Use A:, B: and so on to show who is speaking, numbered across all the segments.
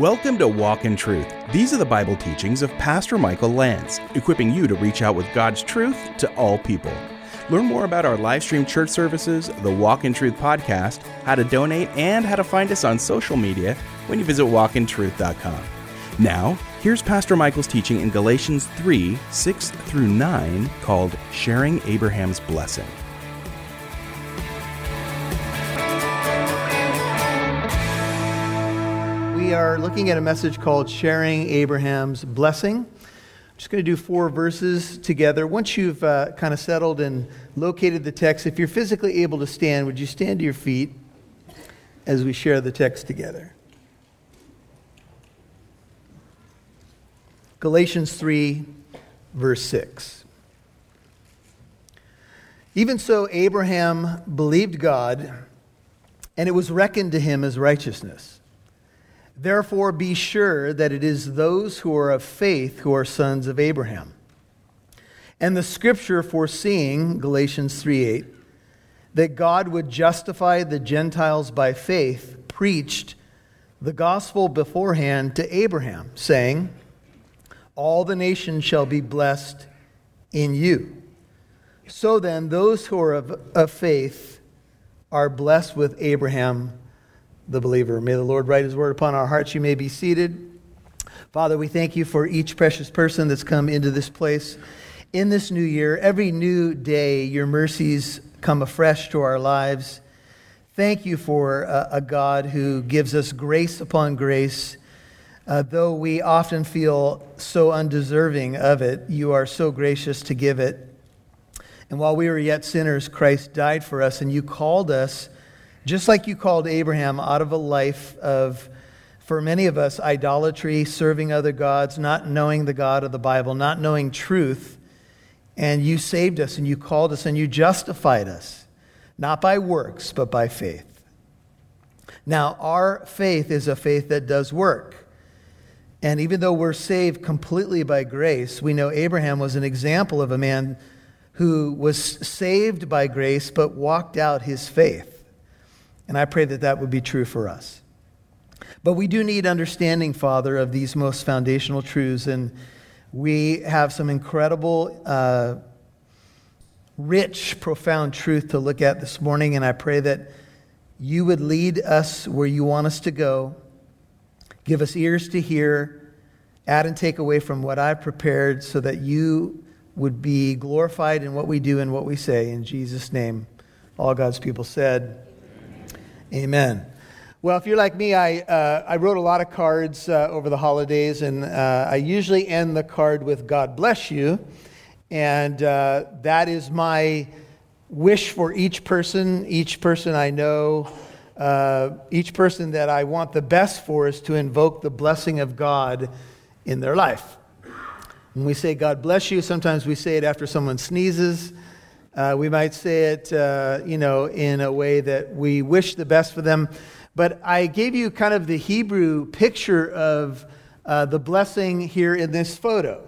A: Welcome to Walk in Truth. These are the Bible teachings of Pastor Michael Lance, equipping you to reach out with God's truth to all people. Learn more about our live stream church services, the Walk in Truth podcast, how to donate, and how to find us on social media when you visit walkintruth.com. Now, here's Pastor Michael's teaching in Galatians 3 6 through 9 called Sharing Abraham's Blessing.
B: We are looking at a message called Sharing Abraham's Blessing. I'm just going to do four verses together. Once you've uh, kind of settled and located the text, if you're physically able to stand, would you stand to your feet as we share the text together? Galatians 3, verse 6. Even so, Abraham believed God, and it was reckoned to him as righteousness. Therefore, be sure that it is those who are of faith who are sons of Abraham. And the scripture foreseeing, Galatians 3 8, that God would justify the Gentiles by faith, preached the gospel beforehand to Abraham, saying, All the nations shall be blessed in you. So then, those who are of, of faith are blessed with Abraham the believer. May the Lord write his word upon our hearts. You may be seated. Father, we thank you for each precious person that's come into this place in this new year. Every new day, your mercies come afresh to our lives. Thank you for a, God who gives us grace upon grace. Uh, though we often feel so undeserving of it, you are so gracious to give it. And while we were yet sinners, Christ died for us, and you called us just like you called Abraham out of a life of, for many of us, idolatry, serving other gods, not knowing the God of the Bible, not knowing truth, and you saved us and you called us and you justified us, not by works, but by faith. Now, our faith is a faith that does work. And even though we're saved completely by grace, we know Abraham was an example of a man who was saved by grace but walked out his faith. And I pray that that would be true for us. But we do need understanding, Father, of these most foundational truths. And we have some incredible, uh, rich, profound truth to look at this morning. And I pray that you would lead us where you want us to go. Give us ears to hear, add and take away from what I've prepared so that you would be glorified in what we do and what we say. In Jesus' name, all God's people said, Amen. Well, if you're like me, I, uh, I wrote a lot of cards uh, over the holidays, and uh, I usually end the card with God bless you. And uh, that is my wish for each person, each person I know, uh, each person that I want the best for is to invoke the blessing of God in their life. When we say God bless you, sometimes we say it after someone sneezes. Uh, we might say it, uh, you know, in a way that we wish the best for them. But I gave you kind of the Hebrew picture of uh, the blessing here in this photo.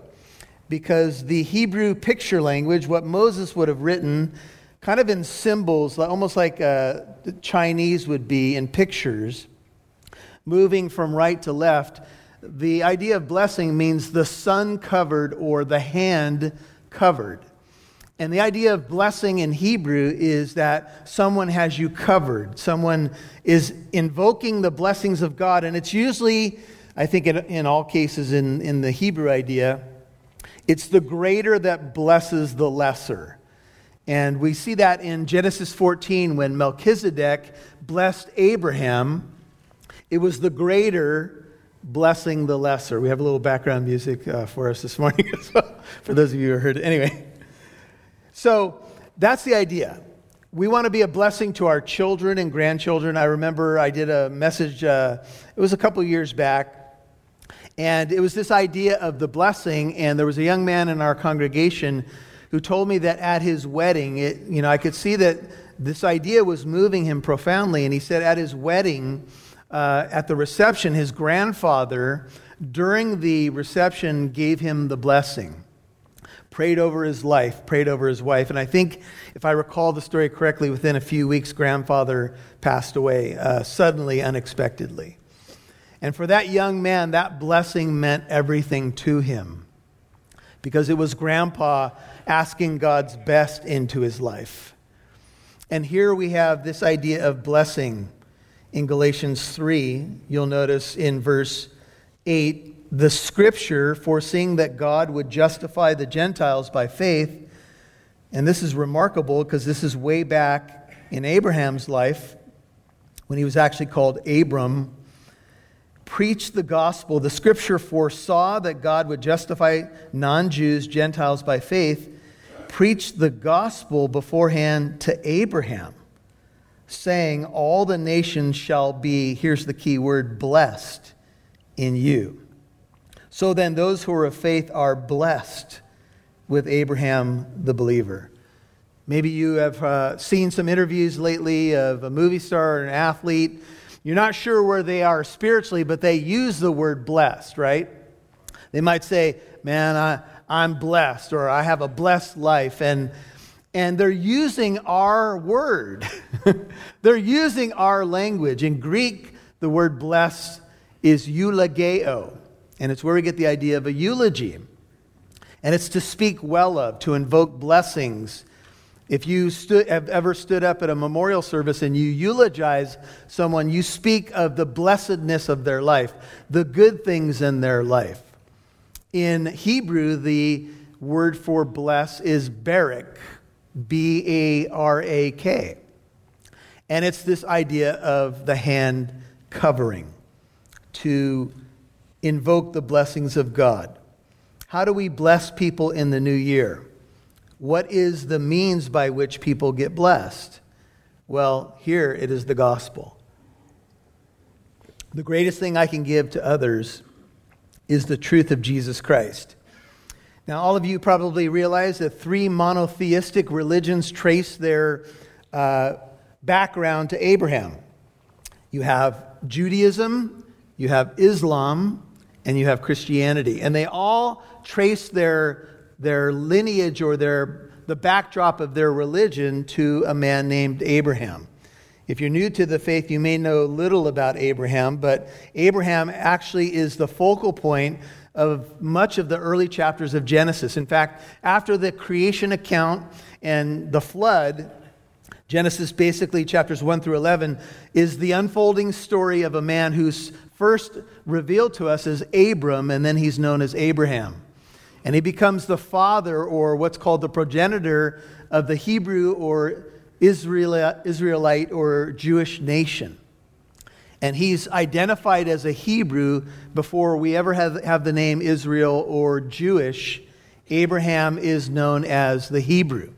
B: Because the Hebrew picture language, what Moses would have written, kind of in symbols, almost like uh, Chinese would be in pictures, moving from right to left, the idea of blessing means the sun covered or the hand covered. And the idea of blessing in Hebrew is that someone has you covered. Someone is invoking the blessings of God. And it's usually, I think, in, in all cases, in, in the Hebrew idea, it's the greater that blesses the lesser. And we see that in Genesis 14 when Melchizedek blessed Abraham. It was the greater blessing the lesser. We have a little background music uh, for us this morning as well, for those of you who heard it. Anyway. So that's the idea. We want to be a blessing to our children and grandchildren. I remember I did a message, uh, it was a couple years back, and it was this idea of the blessing. And there was a young man in our congregation who told me that at his wedding, it, you know, I could see that this idea was moving him profoundly. And he said at his wedding, uh, at the reception, his grandfather, during the reception, gave him the blessing prayed over his life, prayed over his wife. And I think, if I recall the story correctly, within a few weeks, grandfather passed away uh, suddenly, unexpectedly. And for that young man, that blessing meant everything to him because it was grandpa asking God's best into his life. And here we have this idea of blessing in Galatians 3. You'll notice in verse 8 the scripture foreseeing that God would justify the Gentiles by faith. And this is remarkable because this is way back in Abraham's life when he was actually called Abram preached the gospel, the scripture foresaw that God would justify non Jews, Gentiles by faith, preached the gospel beforehand to Abraham, saying, All the nations shall be, here's the key word, blessed in you. So then, those who are of faith are blessed with Abraham the believer. Maybe you have uh, seen some interviews lately of a movie star or an athlete you're not sure where they are spiritually, but they use the word blessed, right? They might say, Man, I, I'm blessed, or I have a blessed life. And, and they're using our word, they're using our language. In Greek, the word blessed is eulogeo, and it's where we get the idea of a eulogy. And it's to speak well of, to invoke blessings if you have ever stood up at a memorial service and you eulogize someone, you speak of the blessedness of their life, the good things in their life. In Hebrew, the word for bless is barak, B A R A K. And it's this idea of the hand covering to invoke the blessings of God. How do we bless people in the new year? What is the means by which people get blessed? Well, here it is the gospel. The greatest thing I can give to others is the truth of Jesus Christ. Now, all of you probably realize that three monotheistic religions trace their uh, background to Abraham. You have Judaism, you have Islam, and you have Christianity. And they all trace their their lineage or their, the backdrop of their religion to a man named Abraham. If you're new to the faith, you may know little about Abraham, but Abraham actually is the focal point of much of the early chapters of Genesis. In fact, after the creation account and the flood, Genesis, basically chapters 1 through 11, is the unfolding story of a man who's first revealed to us as Abram, and then he's known as Abraham. And he becomes the father, or what's called the progenitor, of the Hebrew or Israelite or Jewish nation. And he's identified as a Hebrew before we ever have, have the name Israel or Jewish. Abraham is known as the Hebrew.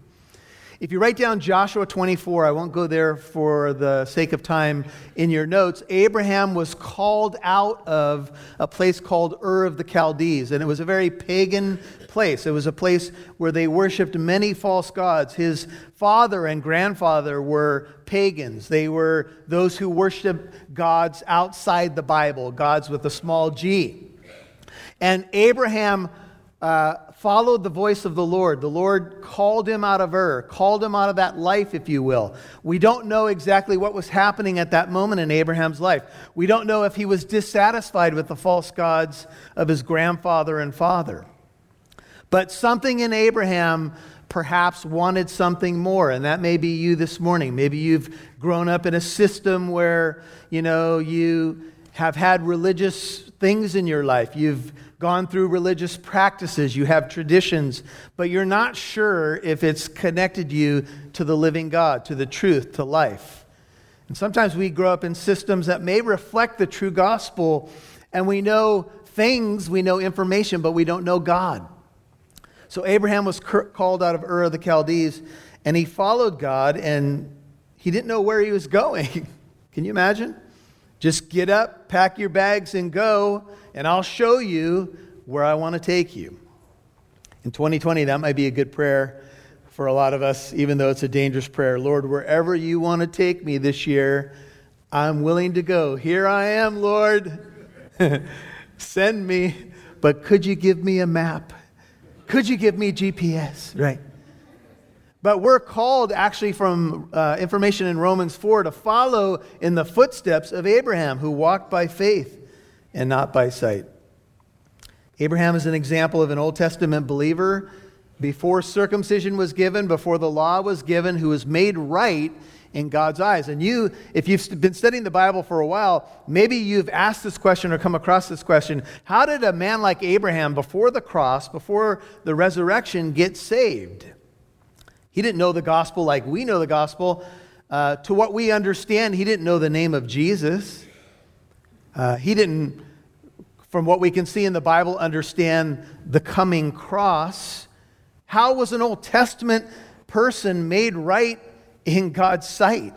B: If you write down Joshua 24, I won't go there for the sake of time in your notes. Abraham was called out of a place called Ur of the Chaldees, and it was a very pagan place. It was a place where they worshiped many false gods. His father and grandfather were pagans, they were those who worshiped gods outside the Bible, gods with a small g. And Abraham uh, followed the voice of the Lord. The Lord called him out of Ur, called him out of that life, if you will. We don't know exactly what was happening at that moment in Abraham's life. We don't know if he was dissatisfied with the false gods of his grandfather and father. But something in Abraham perhaps wanted something more, and that may be you this morning. Maybe you've grown up in a system where, you know, you have had religious things in your life. You've gone through religious practices, you have traditions, but you're not sure if it's connected you to the living God, to the truth, to life. And sometimes we grow up in systems that may reflect the true gospel, and we know things, we know information, but we don't know God. So Abraham was called out of Ur of the Chaldees, and he followed God, and he didn't know where he was going. Can you imagine? Just get up, pack your bags, and go, and I'll show you where I want to take you. In 2020, that might be a good prayer for a lot of us, even though it's a dangerous prayer. Lord, wherever you want to take me this year, I'm willing to go. Here I am, Lord. Send me. But could you give me a map? Could you give me GPS? Right. But we're called actually from uh, information in Romans 4 to follow in the footsteps of Abraham, who walked by faith and not by sight. Abraham is an example of an Old Testament believer before circumcision was given, before the law was given, who was made right in God's eyes. And you, if you've been studying the Bible for a while, maybe you've asked this question or come across this question How did a man like Abraham, before the cross, before the resurrection, get saved? He didn't know the gospel like we know the gospel. Uh, to what we understand, he didn't know the name of Jesus. Uh, he didn't, from what we can see in the Bible, understand the coming cross. How was an Old Testament person made right in God's sight?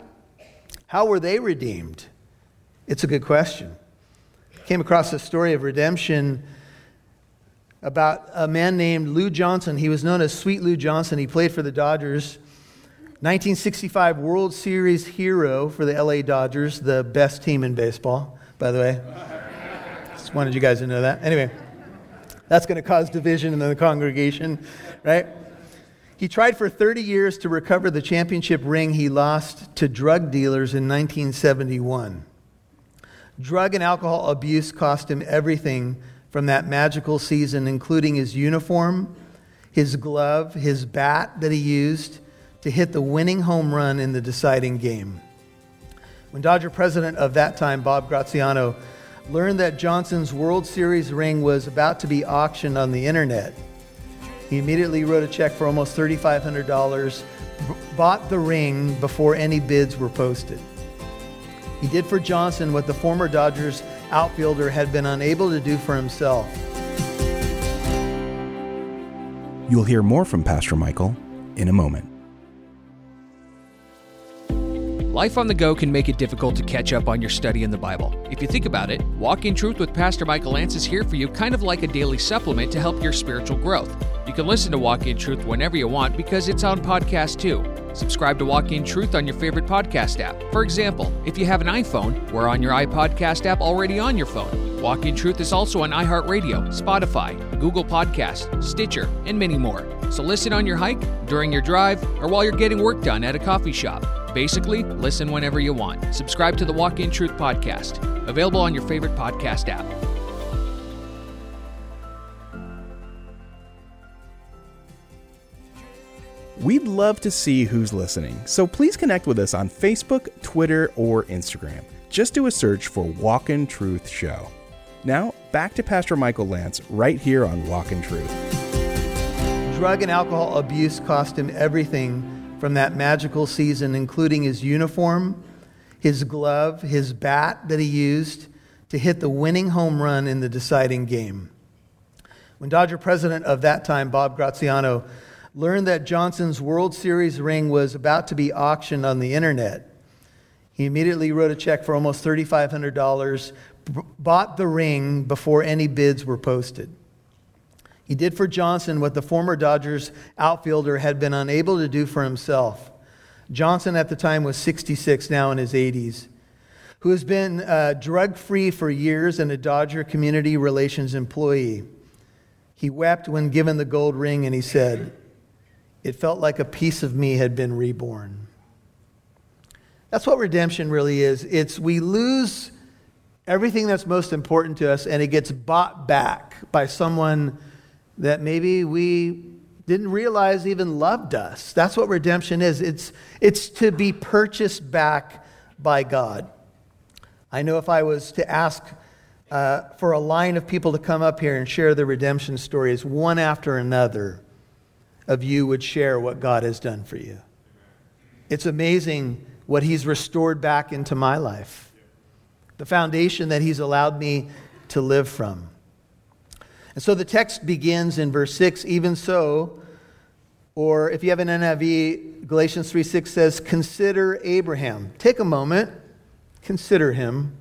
B: How were they redeemed? It's a good question. Came across a story of redemption about a man named Lou Johnson. He was known as Sweet Lou Johnson. He played for the Dodgers. 1965 World Series hero for the LA Dodgers, the best team in baseball, by the way. Just wanted you guys to know that. Anyway, that's going to cause division in the congregation, right? He tried for 30 years to recover the championship ring he lost to drug dealers in 1971. Drug and alcohol abuse cost him everything from that magical season, including his uniform, his glove, his bat that he used to hit the winning home run in the deciding game. When Dodger president of that time, Bob Graziano, learned that Johnson's World Series ring was about to be auctioned on the internet, he immediately wrote a check for almost $3,500, bought the ring before any bids were posted. He did for Johnson what the former Dodgers outfielder had been unable to do for himself.
A: You'll hear more from Pastor Michael in a moment.
C: Life on the go can make it difficult to catch up on your study in the Bible. If you think about it, Walk in Truth with Pastor Michael Lance is here for you kind of like a daily supplement to help your spiritual growth. You can listen to Walk in Truth whenever you want because it's on podcast too. Subscribe to Walk in Truth on your favorite podcast app. For example, if you have an iPhone, we're on your iPodcast app already on your phone. Walk in Truth is also on iHeartRadio, Spotify, Google Podcast, Stitcher, and many more. So listen on your hike, during your drive, or while you're getting work done at a coffee shop. Basically, listen whenever you want. Subscribe to the Walk in Truth podcast, available on your favorite podcast app.
A: We'd love to see who's listening, so please connect with us on Facebook, Twitter, or Instagram. Just do a search for Walk in Truth Show. Now, back to Pastor Michael Lance right here on Walk in Truth.
B: Drug and alcohol abuse cost him everything from that magical season, including his uniform, his glove, his bat that he used to hit the winning home run in the deciding game. When Dodger president of that time, Bob Graziano, learned that Johnson's World Series ring was about to be auctioned on the internet, he immediately wrote a check for almost $3,500, bought the ring before any bids were posted. He did for Johnson what the former Dodgers outfielder had been unable to do for himself. Johnson at the time was 66, now in his 80s, who has been uh, drug free for years and a Dodger community relations employee. He wept when given the gold ring and he said, It felt like a piece of me had been reborn. That's what redemption really is. It's we lose everything that's most important to us and it gets bought back by someone that maybe we didn't realize even loved us. That's what redemption is it's, it's to be purchased back by God. I know if I was to ask uh, for a line of people to come up here and share the redemption stories, one after another of you would share what God has done for you. It's amazing what He's restored back into my life, the foundation that He's allowed me to live from. And so the text begins in verse 6 even so, or if you have an NIV, Galatians 3 6 says, Consider Abraham. Take a moment, consider him.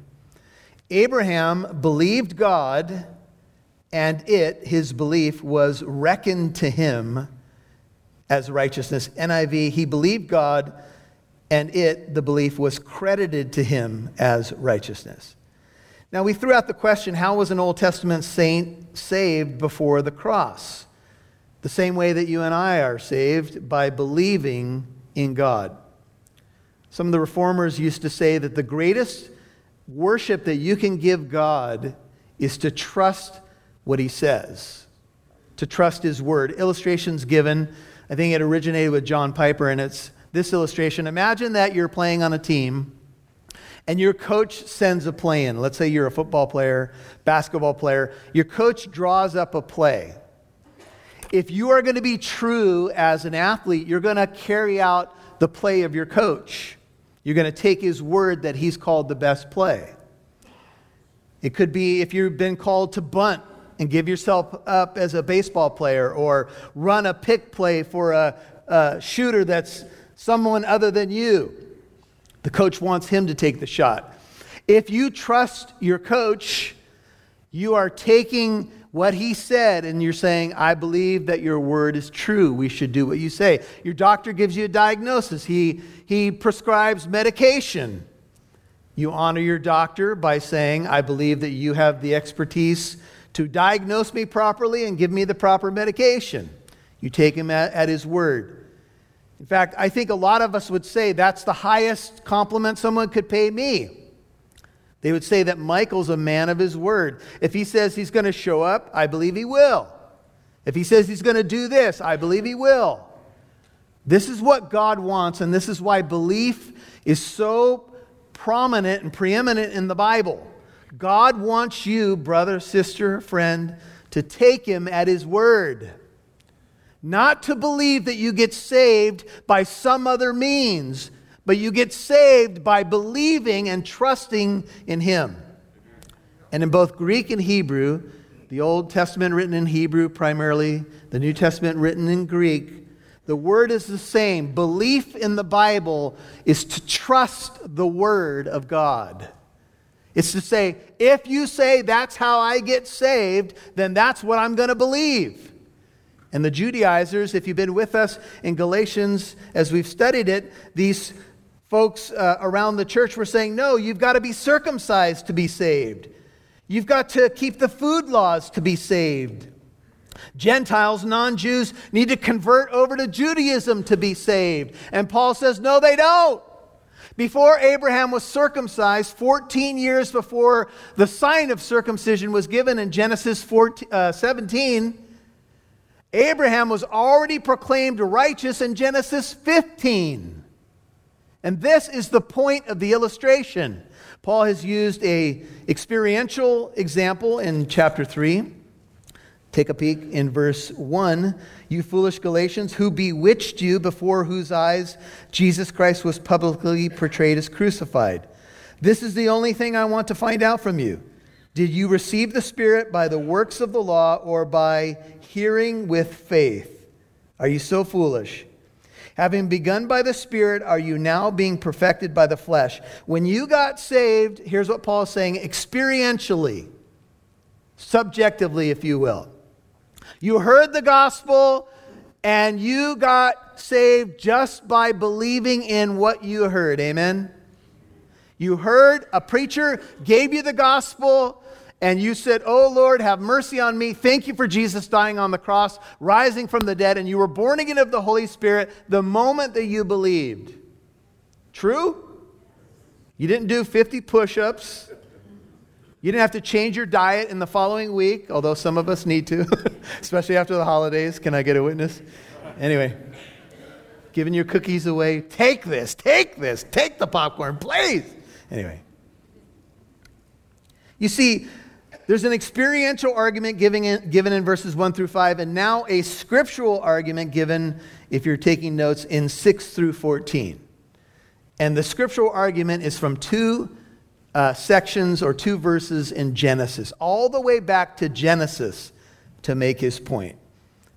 B: Abraham believed God, and it, his belief, was reckoned to him as righteousness. NIV, he believed God, and it, the belief, was credited to him as righteousness. Now, we threw out the question how was an Old Testament saint saved before the cross? The same way that you and I are saved by believing in God. Some of the reformers used to say that the greatest worship that you can give God is to trust what he says, to trust his word. Illustrations given, I think it originated with John Piper, and it's this illustration. Imagine that you're playing on a team and your coach sends a play in. Let's say you're a football player, basketball player. Your coach draws up a play. If you are going to be true as an athlete, you're going to carry out the play of your coach. You're going to take his word that he's called the best play. It could be if you've been called to bunt and give yourself up as a baseball player or run a pick play for a, a shooter that's someone other than you. The coach wants him to take the shot. If you trust your coach, you are taking what he said and you're saying, I believe that your word is true. We should do what you say. Your doctor gives you a diagnosis, he, he prescribes medication. You honor your doctor by saying, I believe that you have the expertise to diagnose me properly and give me the proper medication. You take him at, at his word. In fact, I think a lot of us would say that's the highest compliment someone could pay me. They would say that Michael's a man of his word. If he says he's going to show up, I believe he will. If he says he's going to do this, I believe he will. This is what God wants, and this is why belief is so prominent and preeminent in the Bible. God wants you, brother, sister, friend, to take him at his word not to believe that you get saved by some other means, but you get saved by believing and trusting in Him. And in both Greek and Hebrew, the Old Testament written in Hebrew primarily, the New Testament written in Greek, the word is the same. Belief in the Bible is to trust the Word of God. It's to say, if you say that's how I get saved, then that's what I'm going to believe. And the Judaizers, if you've been with us in Galatians as we've studied it, these folks uh, around the church were saying, no, you've got to be circumcised to be saved. You've got to keep the food laws to be saved. Gentiles, non Jews, need to convert over to Judaism to be saved. And Paul says, no, they don't. Before Abraham was circumcised, 14 years before the sign of circumcision was given in Genesis 14, uh, 17, Abraham was already proclaimed righteous in Genesis 15. And this is the point of the illustration. Paul has used a experiential example in chapter 3. Take a peek in verse 1. You foolish Galatians, who bewitched you before whose eyes Jesus Christ was publicly portrayed as crucified. This is the only thing I want to find out from you. Did you receive the Spirit by the works of the law or by hearing with faith? Are you so foolish? Having begun by the Spirit, are you now being perfected by the flesh? When you got saved, here's what Paul is saying experientially, subjectively, if you will. You heard the gospel and you got saved just by believing in what you heard. Amen? You heard a preacher gave you the gospel and you said, Oh Lord, have mercy on me. Thank you for Jesus dying on the cross, rising from the dead, and you were born again of the Holy Spirit the moment that you believed. True? You didn't do 50 push ups. You didn't have to change your diet in the following week, although some of us need to, especially after the holidays. Can I get a witness? Anyway, giving your cookies away. Take this, take this, take the popcorn, please. Anyway. You see, there's an experiential argument given in, given in verses 1 through 5, and now a scriptural argument given, if you're taking notes, in 6 through 14. And the scriptural argument is from two uh, sections or two verses in Genesis, all the way back to Genesis to make his point.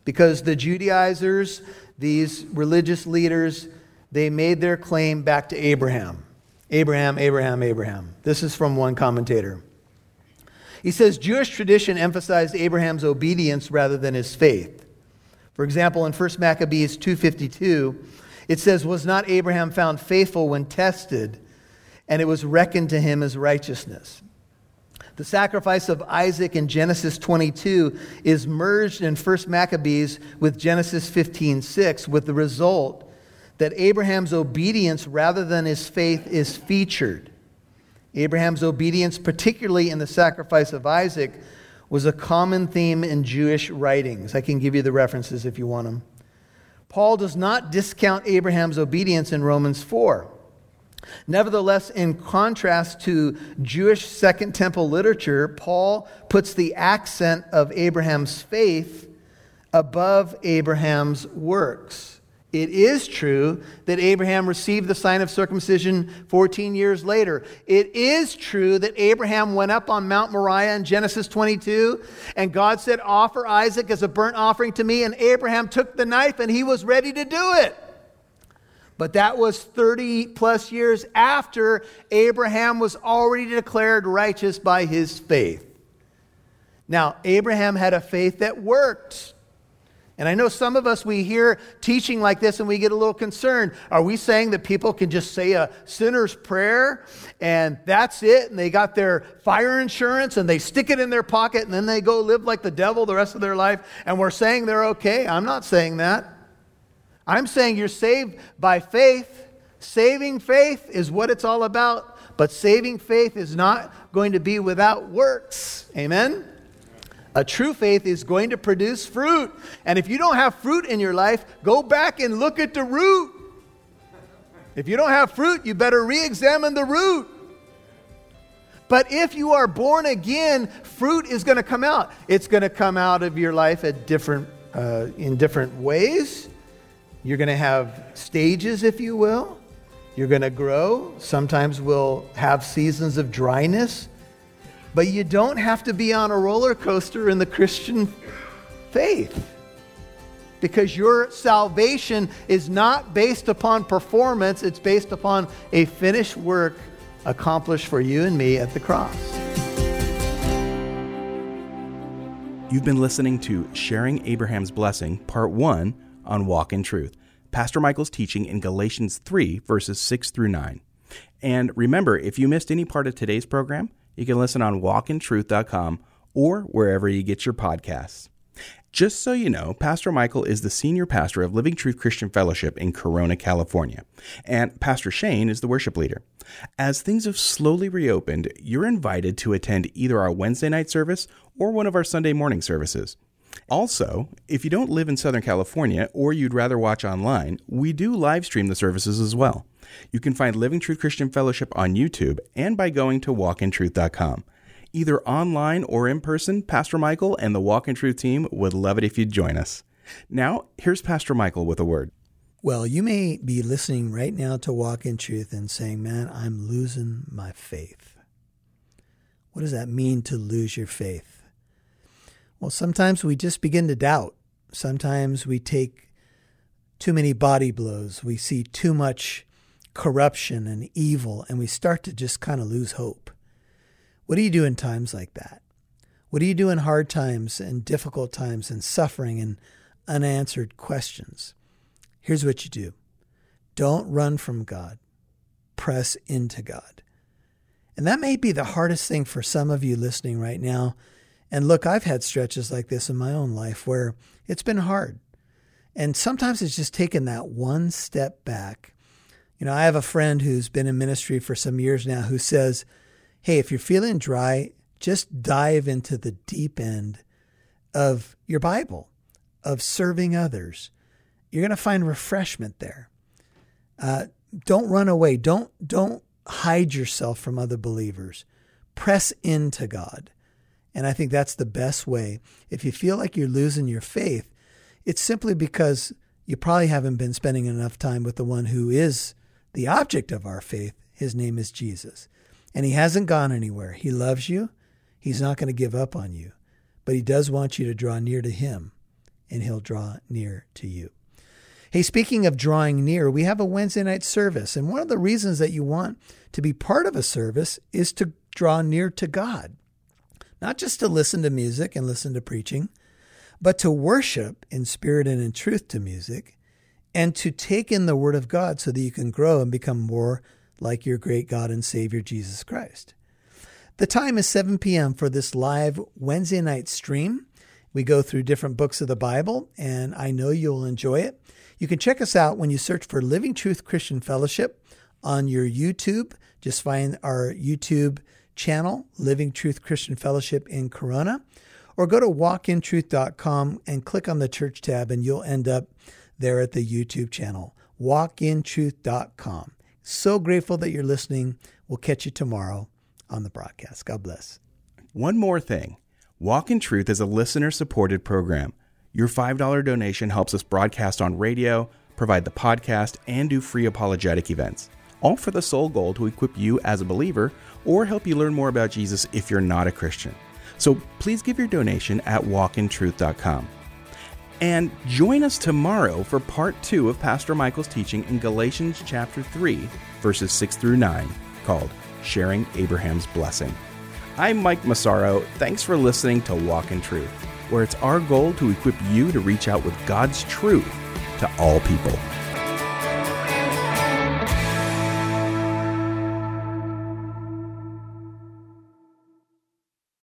B: Because the Judaizers, these religious leaders, they made their claim back to Abraham. Abraham, Abraham, Abraham. This is from one commentator. He says Jewish tradition emphasized Abraham's obedience rather than his faith. For example, in 1 Maccabees 2:52, it says, "Was not Abraham found faithful when tested, and it was reckoned to him as righteousness?" The sacrifice of Isaac in Genesis 22 is merged in 1 Maccabees with Genesis 15:6 with the result that Abraham's obedience rather than his faith is featured. Abraham's obedience, particularly in the sacrifice of Isaac, was a common theme in Jewish writings. I can give you the references if you want them. Paul does not discount Abraham's obedience in Romans 4. Nevertheless, in contrast to Jewish Second Temple literature, Paul puts the accent of Abraham's faith above Abraham's works. It is true that Abraham received the sign of circumcision 14 years later. It is true that Abraham went up on Mount Moriah in Genesis 22, and God said, Offer Isaac as a burnt offering to me. And Abraham took the knife and he was ready to do it. But that was 30 plus years after Abraham was already declared righteous by his faith. Now, Abraham had a faith that worked. And I know some of us, we hear teaching like this and we get a little concerned. Are we saying that people can just say a sinner's prayer and that's it? And they got their fire insurance and they stick it in their pocket and then they go live like the devil the rest of their life and we're saying they're okay? I'm not saying that. I'm saying you're saved by faith. Saving faith is what it's all about. But saving faith is not going to be without works. Amen? A true faith is going to produce fruit. And if you don't have fruit in your life, go back and look at the root. If you don't have fruit, you better re examine the root. But if you are born again, fruit is going to come out. It's going to come out of your life at different, uh, in different ways. You're going to have stages, if you will. You're going to grow. Sometimes we'll have seasons of dryness. But you don't have to be on a roller coaster in the Christian faith. Because your salvation is not based upon performance, it's based upon a finished work accomplished for you and me at the cross.
A: You've been listening to Sharing Abraham's Blessing, Part 1 on Walk in Truth. Pastor Michael's teaching in Galatians 3, verses 6 through 9. And remember, if you missed any part of today's program, you can listen on walkintruth.com or wherever you get your podcasts. Just so you know, Pastor Michael is the senior pastor of Living Truth Christian Fellowship in Corona, California, and Pastor Shane is the worship leader. As things have slowly reopened, you're invited to attend either our Wednesday night service or one of our Sunday morning services. Also, if you don't live in Southern California or you'd rather watch online, we do live stream the services as well. You can find Living Truth Christian Fellowship on YouTube and by going to walkintruth.com. Either online or in person, Pastor Michael and the Walk in Truth team would love it if you'd join us. Now, here's Pastor Michael with a word.
B: Well, you may be listening right now to Walk in Truth and saying, Man, I'm losing my faith. What does that mean to lose your faith? Well, sometimes we just begin to doubt. Sometimes we take too many body blows. We see too much corruption and evil, and we start to just kind of lose hope. What do you do in times like that? What do you do in hard times and difficult times and suffering and unanswered questions? Here's what you do don't run from God, press into God. And that may be the hardest thing for some of you listening right now. And look, I've had stretches like this in my own life where it's been hard. And sometimes it's just taken that one step back you know, I have a friend who's been in ministry for some years now who says, Hey, if you're feeling dry, just dive into the deep end of your Bible, of serving others. You're going to find refreshment there. Uh, don't run away. Don't don't hide yourself from other believers. Press into God. And I think that's the best way. If you feel like you're losing your faith, it's simply because you probably haven't been spending enough time with the one who is the object of our faith, his name is Jesus. And he hasn't gone anywhere. He loves you. He's not going to give up on you. But he does want you to draw near to him, and he'll draw near to you. Hey, speaking of drawing near, we have a Wednesday night service. And one of the reasons that you want to be part of a service is to draw near to God. Not just to listen to music and listen to preaching, but to worship in spirit and in truth to music and to take in the Word of God so that you can grow and become more like your great God and Savior, Jesus Christ. The time is 7 p.m. for this live Wednesday night stream. We go through different books of the Bible, and I know you'll enjoy it. You can check us out when you search for Living Truth Christian Fellowship on your YouTube Just find our YouTube channel, Living Truth Christian Fellowship in Corona, or go to walkintruth.com and click on the church tab, and you'll end up there at the YouTube channel, walkintruth.com. So grateful that you're listening. We'll catch you tomorrow on the broadcast. God bless.
A: One more thing Walk in Truth is a listener supported program. Your $5 donation helps us broadcast on radio, provide the podcast, and do free apologetic events, all for the sole goal to equip you as a believer or help you learn more about Jesus if you're not a Christian. So please give your donation at walkintruth.com. And join us tomorrow for part two of Pastor Michael's teaching in Galatians chapter 3, verses 6 through 9, called Sharing Abraham's Blessing. I'm Mike Massaro. Thanks for listening to Walk in Truth, where it's our goal to equip you to reach out with God's truth to all people.